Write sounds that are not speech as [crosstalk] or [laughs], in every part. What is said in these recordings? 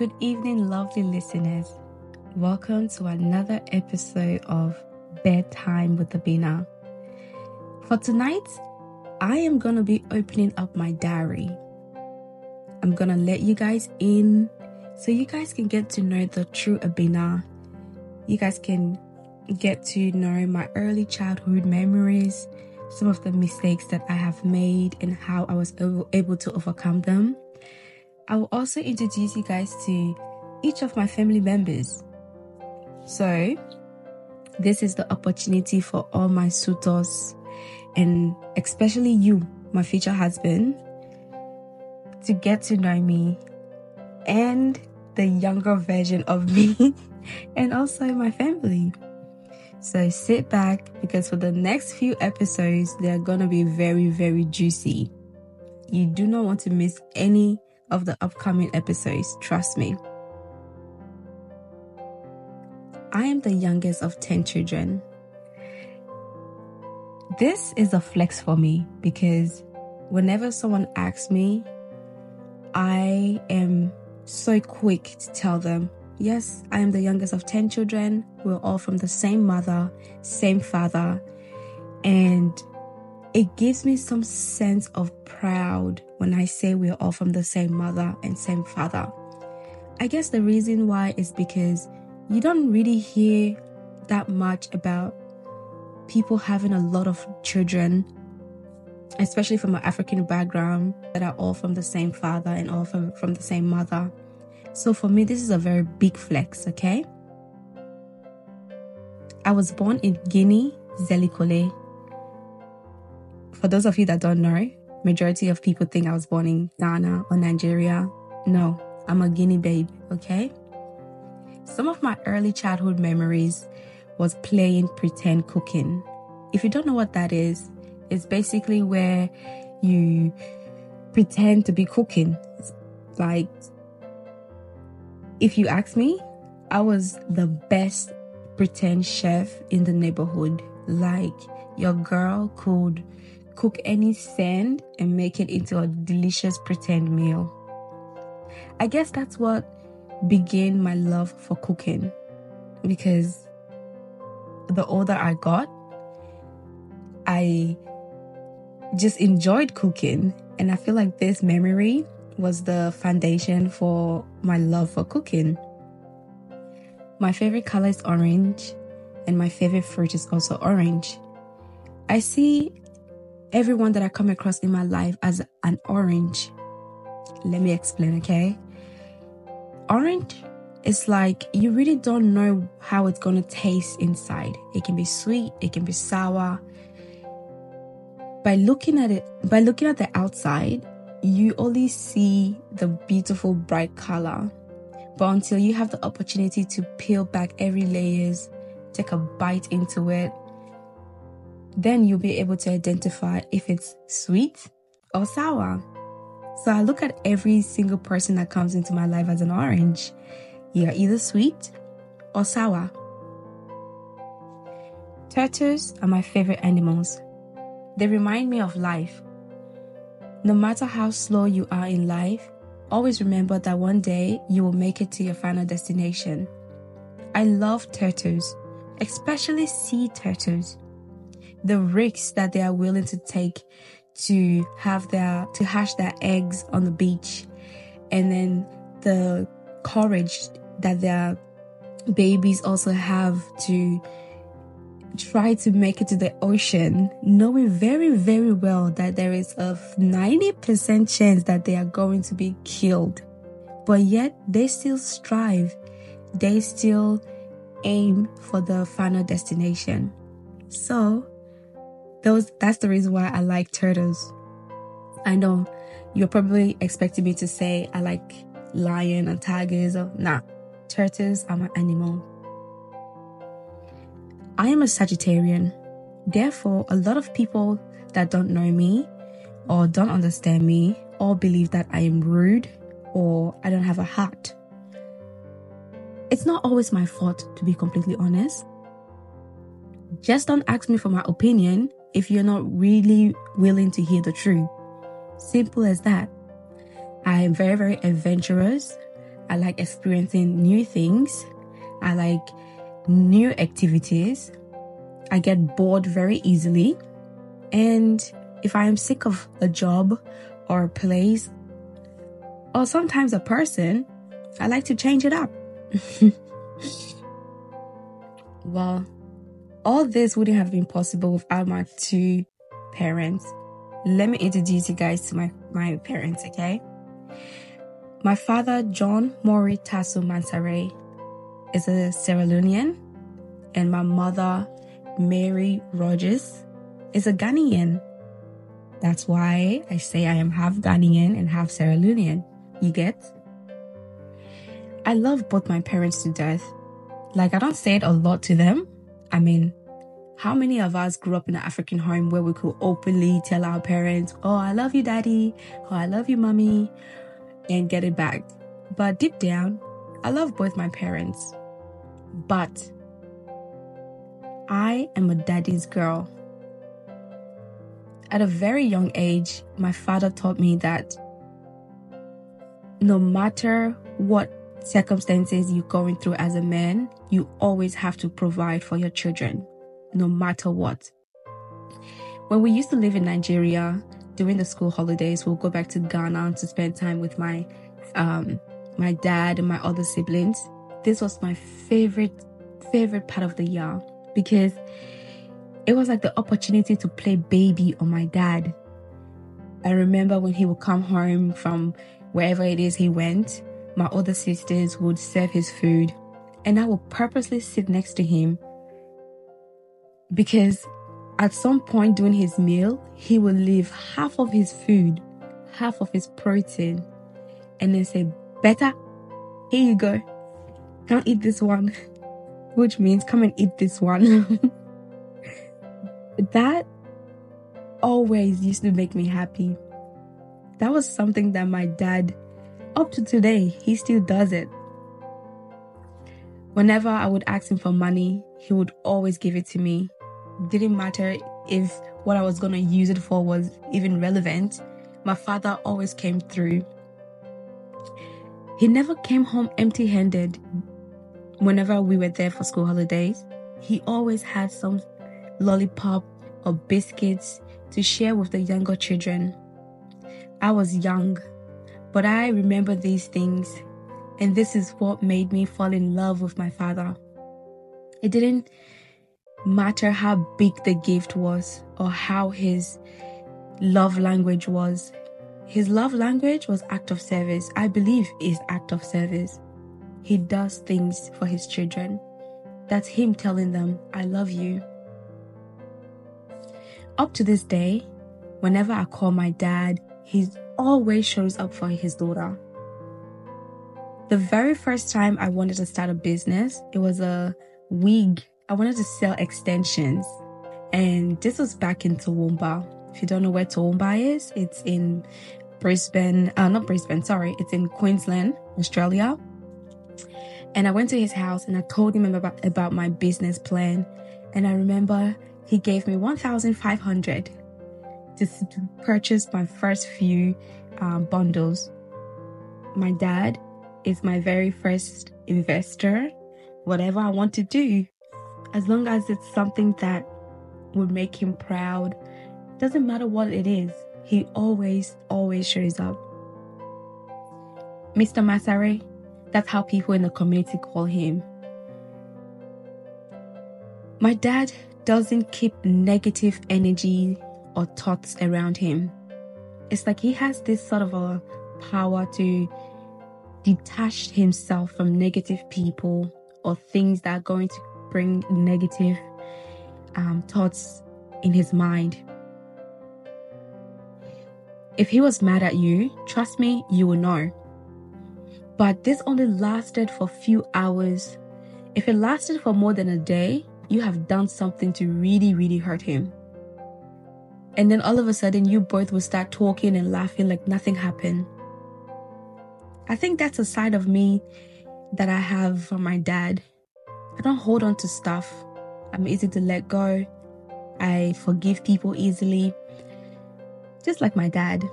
Good evening, lovely listeners. Welcome to another episode of Bedtime with Abena. For tonight, I am going to be opening up my diary. I'm going to let you guys in so you guys can get to know the true Abena. You guys can get to know my early childhood memories, some of the mistakes that I have made, and how I was able to overcome them. I will also introduce you guys to each of my family members. So, this is the opportunity for all my suitors and especially you, my future husband, to get to know me and the younger version of me [laughs] and also my family. So sit back because for the next few episodes, they're gonna be very, very juicy. You do not want to miss any of the upcoming episodes, trust me. I am the youngest of 10 children. This is a flex for me because whenever someone asks me, I am so quick to tell them, yes, I am the youngest of 10 children. We're all from the same mother, same father. And it gives me some sense of proud when I say we're all from the same mother and same father. I guess the reason why is because you don't really hear that much about people having a lot of children, especially from an African background, that are all from the same father and all from, from the same mother. So for me, this is a very big flex, okay? I was born in Guinea, Zelikole. For those of you that don't know, majority of people think I was born in Ghana or Nigeria. No, I'm a Guinea babe, okay? Some of my early childhood memories was playing pretend cooking. If you don't know what that is, it's basically where you pretend to be cooking. It's like, if you ask me, I was the best pretend chef in the neighborhood. Like, your girl could cook any sand and make it into a delicious pretend meal. I guess that's what began my love for cooking because the older I got, I just enjoyed cooking. And I feel like this memory was the foundation for my love for cooking. My favorite color is orange, and my favorite fruit is also orange. I see everyone that I come across in my life as an orange. Let me explain, okay? orange is like you really don't know how it's to taste inside. It can be sweet, it can be sour. By looking at it, by looking at the outside, you only see the beautiful bright color. But until you have the opportunity to peel back every layers, take a bite into it, then you'll be able to identify if it's sweet or sour. So I look at every single person that comes into my life as an orange. You're either sweet or sour. Turtles are my favorite animals. They remind me of life. No matter how slow you are in life, always remember that one day you will make it to your final destination. I love turtles, especially sea turtles. The risks that they are willing to take to have their to hatch their eggs on the beach. And then the courage that their babies also have to try to make it to the ocean knowing very very well that there is a 90% chance that they are going to be killed. But yet they still strive. They still aim for the final destination. So those that's the reason why I like turtles. I know you're probably expecting me to say I like lion and tigers or nah. Turtles are my animal. I am a Sagittarian. Therefore, a lot of people that don't know me or don't understand me or believe that I am rude or I don't have a heart. It's not always my fault, to be completely honest. Just don't ask me for my opinion if you're not really willing to hear the truth. Simple as that. I am very, very adventurous. I like experiencing new things. I like new activities. I get bored very easily. And if I am sick of a job or a place or sometimes a person, I like to change it up. [laughs] well, all this wouldn't have been possible without my two parents. Let me introduce you guys to my, my parents, okay? My father, John Mori Tasso Mansare, is a Sierra Leonean, and my mother, Mary Rogers, is a Ghanaian. That's why I say I am half Ghanaian and half Sierra Leonean. You get? I love both my parents to death. Like, I don't say it a lot to them. I mean, how many of us grew up in an African home where we could openly tell our parents, Oh, I love you, daddy, Oh, I love you, mommy, and get it back? But deep down, I love both my parents. But I am a daddy's girl. At a very young age, my father taught me that no matter what circumstances you're going through as a man, you always have to provide for your children, no matter what. When we used to live in Nigeria during the school holidays, we'll go back to Ghana to spend time with my um, my dad and my other siblings. This was my favorite favorite part of the year because it was like the opportunity to play baby on my dad. I remember when he would come home from wherever it is he went, my other sisters would serve his food, and I would purposely sit next to him because at some point during his meal, he would leave half of his food, half of his protein, and then say, Better, here you go. Can't eat this one. [laughs] Which means come and eat this one. [laughs] that always used to make me happy. That was something that my dad up to today, he still does it. Whenever I would ask him for money, he would always give it to me. Didn't matter if what I was going to use it for was even relevant. My father always came through. He never came home empty handed whenever we were there for school holidays. He always had some lollipop or biscuits to share with the younger children. I was young but I remember these things, and this is what made me fall in love with my father. It didn't matter how big the gift was or how his love language was. His love language was act of service. I believe is act of service. He does things for his children. That's him telling them, I love you. Up to this day, whenever I call my dad, he's always shows up for his daughter. The very first time I wanted to start a business, it was a wig. I wanted to sell extensions. And this was back in Toowoomba. If you don't know where Toowoomba is, it's in Brisbane, uh, not Brisbane, sorry, it's in Queensland, Australia. And I went to his house and I told him about, about my business plan. And I remember he gave me 1,500 to, purchase my first few um, bundles. My dad is my very first investor. Whatever I want to do, as long as it's something that would make him proud, doesn't matter what it is, he always, always shows up. Mr. Masare, that's how people in the community call him. My dad doesn't keep negative energy or thoughts around him. It's like he has this sort of a power to detach himself from negative people or things that are going to bring negative um, thoughts in his mind. If he was mad at you, trust me, you will know. But this only lasted for a few hours. If it lasted for more than a day, you have done something to really, really hurt him. And then all of a sudden, you both will start talking and laughing like nothing happened. I think that's a side of me that I have from my dad. I don't hold on to stuff. I'm easy to let go. I forgive people easily, just like my dad.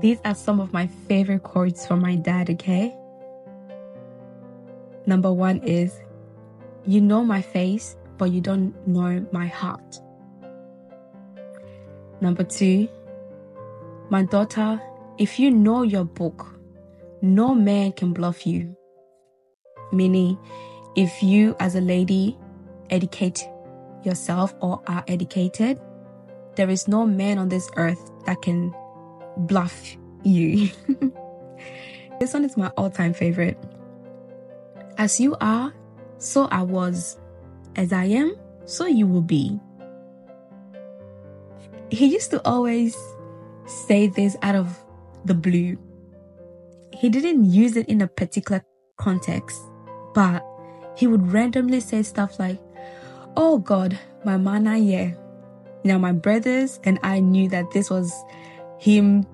these are some of my favorite quotes from my dad, okay? Number one is, You know my face, but you don't know my heart. Number two, My daughter, if you know your book, no man can bluff you. Meaning, if you as a lady educate yourself or are educated, there is no man on this earth that can bluff you. [laughs] this one is my all time favorite. As you are, so I was. As I am, so you will be. He used to always say this out of the blue. He didn't use it in a particular context, but he would randomly say stuff like, Oh God, my mana, yeah. Now, my brothers and I knew that this was him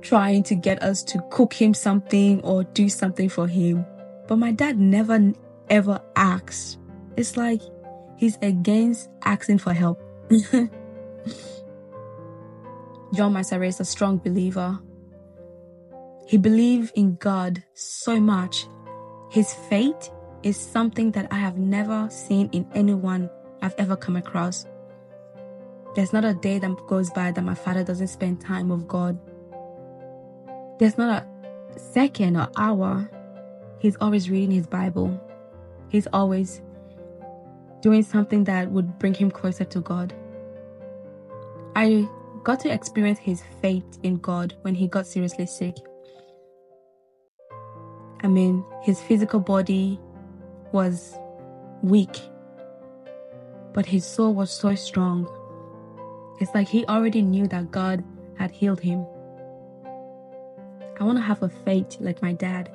trying to get us to cook him something or do something for him. But my dad never ever asked. It's like he's against asking for help. [laughs] John Massare is a strong believer. He believed in God so much. His faith is something that I have never seen in anyone I've ever come across. There's not a day that goes by that my father doesn't spend time with God. There's not a second or hour. He's always reading his Bible. He's always doing something that would bring him closer to God. I got to experience his faith in God when he got seriously sick. I mean, his physical body was weak, but his soul was so strong. It's like he already knew that God had healed him. I want to have a faith like my dad.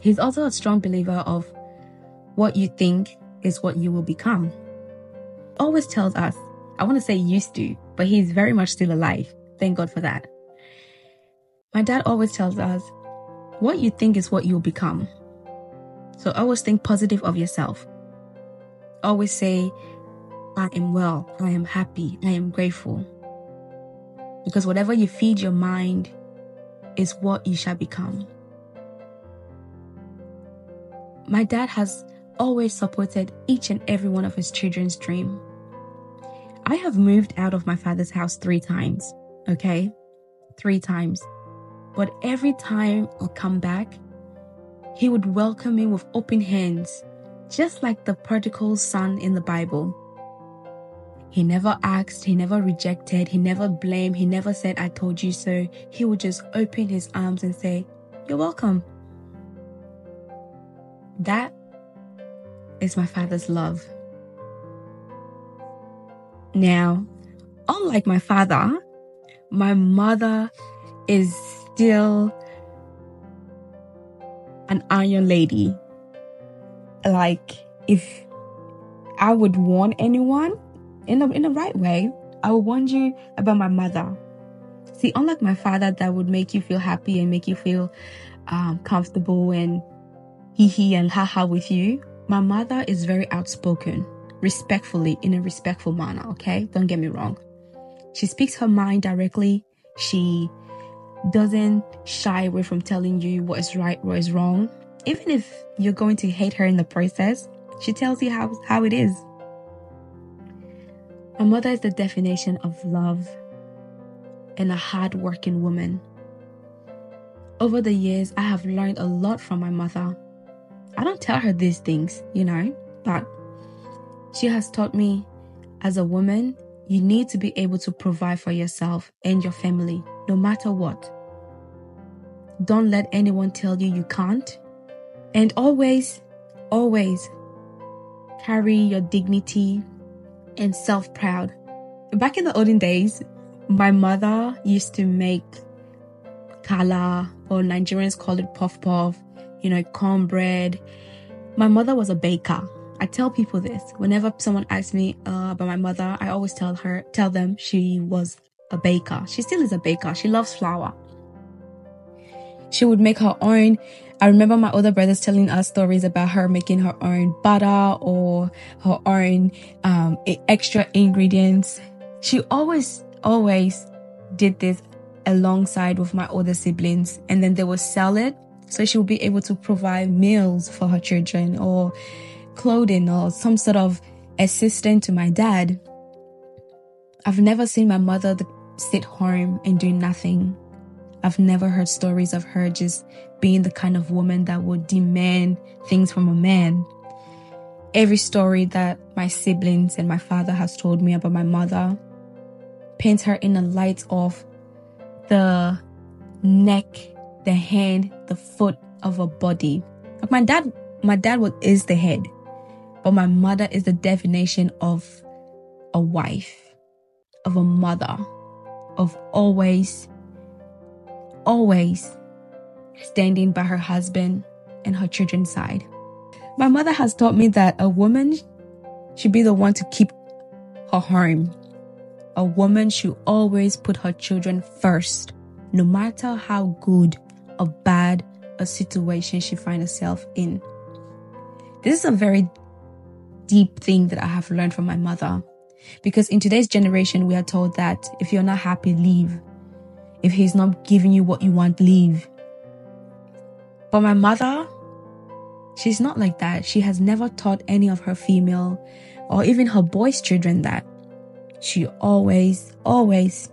He's also a strong believer of what you think is what you will become. Always tells us, I want to say used to, but he's very much still alive. Thank God for that. My dad always tells us, what you think is what you'll become. So always think positive of yourself. Always say, I am well, I am happy, I am grateful. Because whatever you feed your mind is what you shall become. My dad has always supported each and every one of his children's dream. I have moved out of my father's house three times, okay? Three times. But every time I come back, he would welcome me with open hands, just like the prodigal son in the Bible. He never asked, he never rejected, he never blamed, he never said, I told you so. He would just open his arms and say, You're welcome. That is my father's love. Now, unlike my father, my mother is still an iron lady. Like, if I would warn anyone in the, in the right way, I would warn you about my mother. See, unlike my father, that would make you feel happy and make you feel um, comfortable and hee hee and ha ha with you, my mother is very outspoken, respectfully, in a respectful manner, okay? Don't get me wrong. She speaks her mind directly. She doesn't shy away from telling you what is right, what is wrong. Even if you're going to hate her in the process, she tells you how, how it is. My mother is the definition of love and a hard-working woman. Over the years, I have learned a lot from my mother. I don't tell her these things, you know, but she has taught me as a woman, you need to be able to provide for yourself and your family no matter what. Don't let anyone tell you you can't. And always, always carry your dignity and self proud. Back in the olden days, my mother used to make kala, or Nigerians call it puff puff, you know, cornbread. My mother was a baker. I tell people this whenever someone asks me uh, about my mother. I always tell her, tell them she was a baker. She still is a baker. She loves flour. She would make her own. I remember my older brothers telling us stories about her making her own butter or her own um, extra ingredients. She always, always did this alongside with my older siblings and then they would sell it so she would be able to provide meals for her children or clothing or some sort of assistant to my dad. I've never seen my mother sit home and do nothing. I've never heard stories of her just being the kind of woman that would demand things from a man. Every story that my siblings and my father has told me about my mother paints her in the light of the neck, the hand, the foot of a body. Like my dad, my dad is the head, but my mother is the definition of a wife, of a mother, of always, always standing by her husband and her children's side. My mother has taught me that a woman should be the one to keep her home. A woman should always put her children first, no matter how good or bad a situation she finds herself in. This is a very deep thing that I have learned from my mother. Because in today's generation, we are told that if you're not happy, leave. If he's not giving you what you want, leave. But my mother, she's not like that. She has never taught any of her female or even her boys' children that. She always, always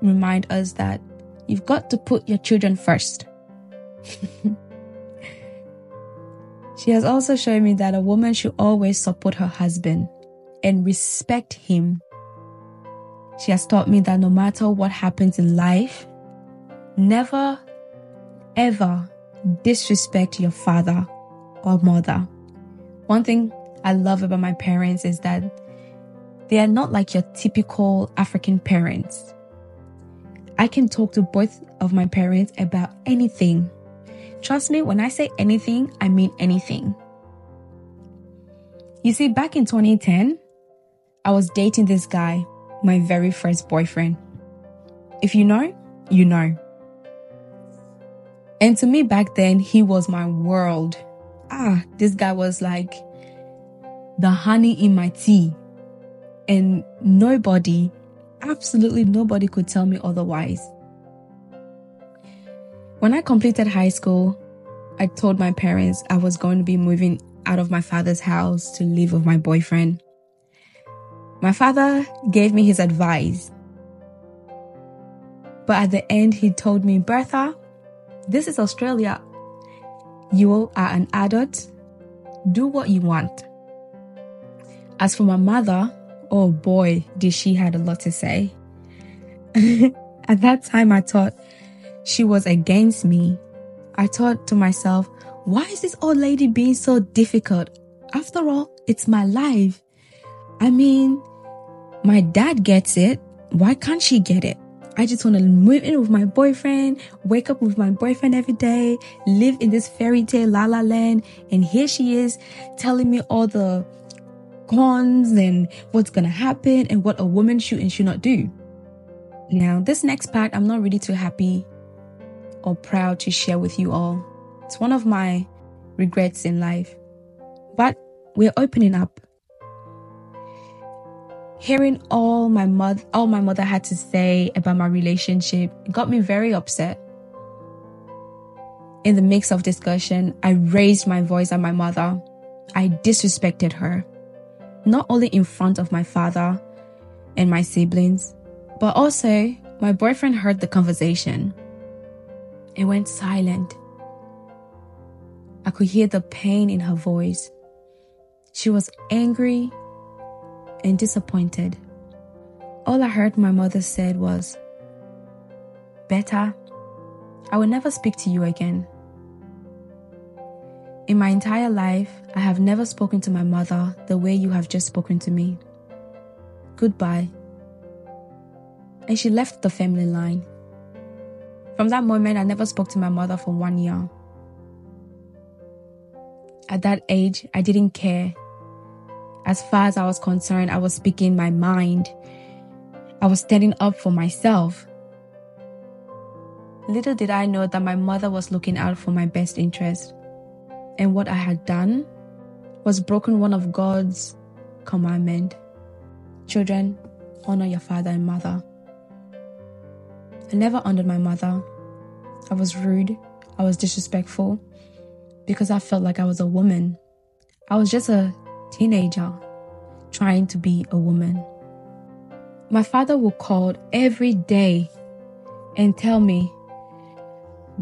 remind us that you've got to put your children first. [laughs] she has also shown me that a woman should always support her husband and respect him. She has taught me that no matter what happens in life, never, ever disrespect your father or mother. One thing I love about my parents is that they are not like your typical African parents. I can talk to both of my parents about anything. Trust me, when I say anything, I mean anything. You see, back in 2010, I was dating this guy, my very first boyfriend. If you know, you know. And to me back then, he was my world. Ah, this guy was like the honey in my tea. And nobody, absolutely nobody could tell me otherwise. When I completed high school, I told my parents I was going to be moving out of my father's house to live with my boyfriend. My father gave me his advice. But at the end, he told me, Bertha, this is Australia. You are an adult. Do what you want. As for my mother, oh boy, did she had a lot to say. [laughs] at that time, I thought she was against me. I thought to myself, why is this old lady being so difficult? After all, it's my life. I mean, my dad gets it. Why can't she get it? I just want to move in with my boyfriend, wake up with my boyfriend every day, live in this fairy tale la la land. And here she is telling me all the cons and what's going to happen and what a woman should and should not do. Now, this next part, I'm not really too happy or proud to share with you all. It's one of my regrets in life. But we're opening up hearing all my mother all my mother had to say about my relationship got me very upset. In the mix of discussion, I raised my voice at my mother. I disrespected her, not only in front of my father and my siblings, but also my boyfriend heard the conversation. It went silent. I could hear the pain in her voice. She was angry and disappointed. All I heard my mother said was, Beta, I will never speak to you again. In my entire life, I have never spoken to my mother the way you have just spoken to me. Goodbye. And she left the family line. From that moment, I never spoke to my mother for one year. At that age, I didn't care as far as I was concerned, I was speaking my mind. I was standing up for myself. Little did I know that my mother was looking out for my best interest. And what I had done was broken one of God's commandment. Children, honor your father and mother. I never honored my mother. I was rude. I was disrespectful because I felt like I was a woman. I was just a teenager trying to be a woman. My father would call every day and tell me,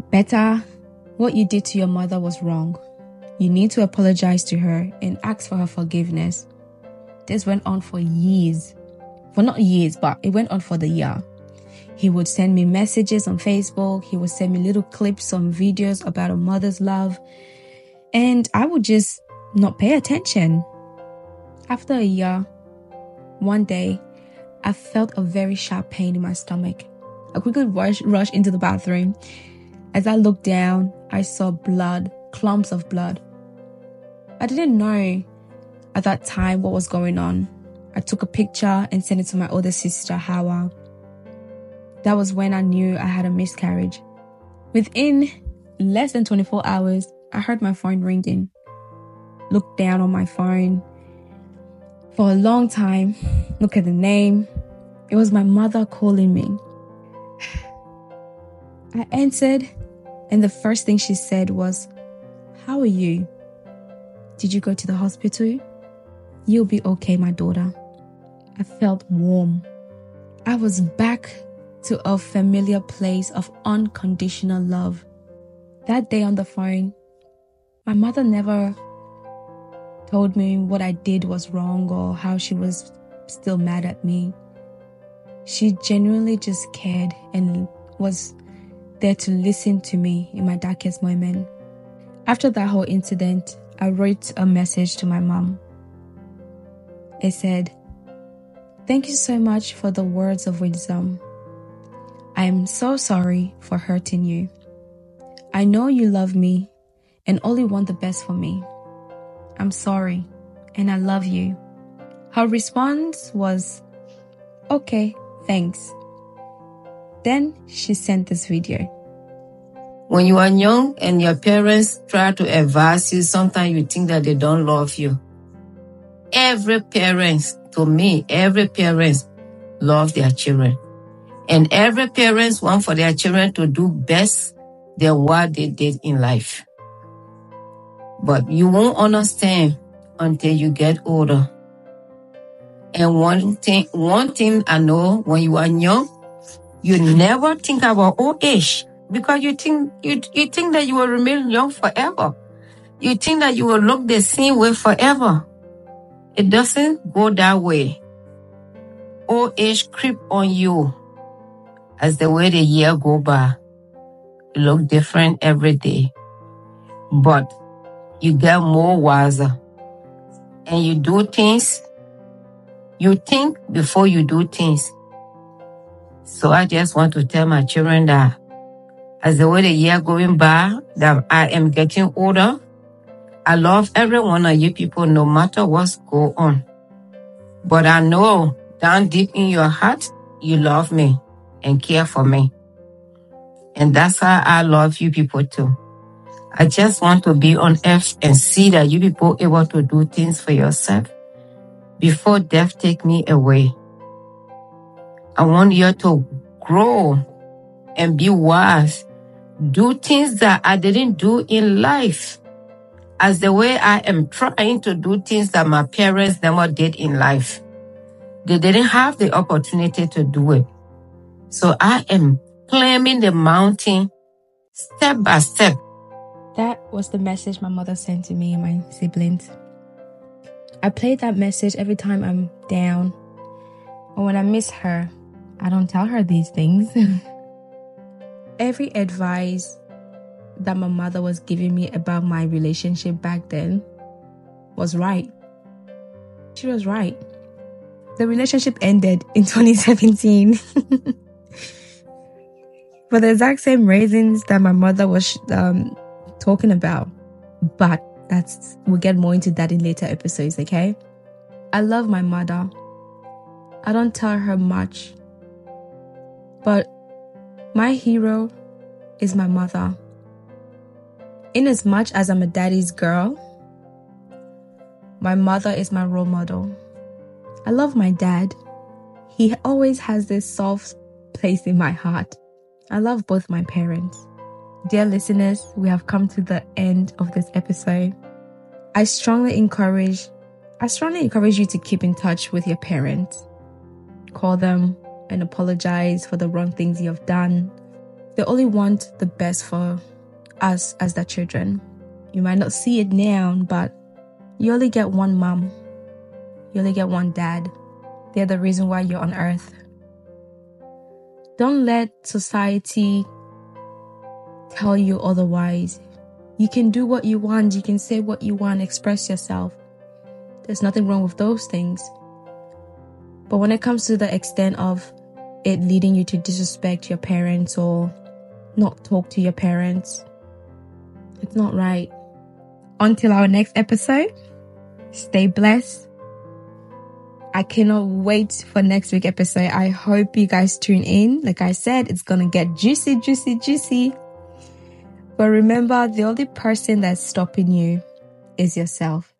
Better, what you did to your mother was wrong. You need to apologize to her and ask for her forgiveness. This went on for years. For not years, but it went on for the year. He would send me messages on Facebook. He would send me little clips on videos about a mother's love. And I would just not pay attention. After a year, one day, I felt a very sharp pain in my stomach. I quickly rushed rush, into the bathroom. As I looked down, I saw blood, clumps of blood. I didn't know at that time what was going on. I took a picture and sent it to my older sister, Hawa. That was when I knew I had a miscarriage. Within less than 24 hours, I heard my phone ringing. Looked down on my phone for a long time, look at the name. It was my mother calling me. I answered, and the first thing she said was, How are you? Did you go to the hospital? You'll be okay, my daughter. I felt warm. I was back to a familiar place of unconditional love. That day on the phone, my mother never told me what I did was wrong or how she was still mad at me. She genuinely just cared and was there to listen to me in my darkest moment. After that whole incident, I wrote a message to my mom. It said, Thank you so much for the words of wisdom. I am so sorry for hurting you. I know you love me and only want the best for me. I'm sorry and I love you. Her response was, Okay, thanks. Then she sent this video. When you are young and your parents try to advise you, sometimes you think that they don't love you. Every parent, to me, every parent love their children. And every parents want for their children to do best than what they did in life. But you won't understand until you get older. And one thing, one thing I know when you are young, you never think about old age because you think, you, you think that you will remain young forever. You think that you will look the same way forever. It doesn't go that way. Old age creep on you as the way the year go by. You look different every day. But you get more wiser and you do things. You think before you do things. So I just want to tell my children that as the way the year going by, that I am getting older. I love every one of you people, no matter what's going on. But I know down deep in your heart, you love me and care for me. And that's how I love you people too. I just want to be on earth and see that you people able to do things for yourself before death take me away. I want you to grow and be wise. Do things that I didn't do in life as the way I am trying to do things that my parents never did in life. They didn't have the opportunity to do it. So I am climbing the mountain step by step that was the message my mother sent to me and my siblings. I play that message every time I'm down or when I miss her. I don't tell her these things. [laughs] every advice that my mother was giving me about my relationship back then was right. She was right. The relationship ended in [laughs] 2017. [laughs] For the exact same reasons that my mother was um, talking about. But that's, we'll get more into that in later episodes, okay? I love my mother. I don't tell her much. But my hero is my mother. In as much as I'm a daddy's girl, my mother is my role model. I love my dad. He always has this soft place in my heart. I love both my parents. Dear listeners, we have come to the end of this episode. I strongly encourage I strongly encourage you to keep in touch with your parents. Call them and apologize for the wrong things you have done. They only want the best for us as their children. You might not see it now, but you only get one mom. You only get one dad. They're the reason why you're on earth. Don't let society tell you otherwise. You can do what you want, you can say what you want, express yourself. There's nothing wrong with those things. But when it comes to the extent of it leading you to disrespect your parents or not talk to your parents, it's not right. Until our next episode, stay blessed. I cannot wait for next week episode. I hope you guys tune in. Like I said, it's gonna get juicy, juicy, juicy. But remember, the only person that's stopping you is yourself.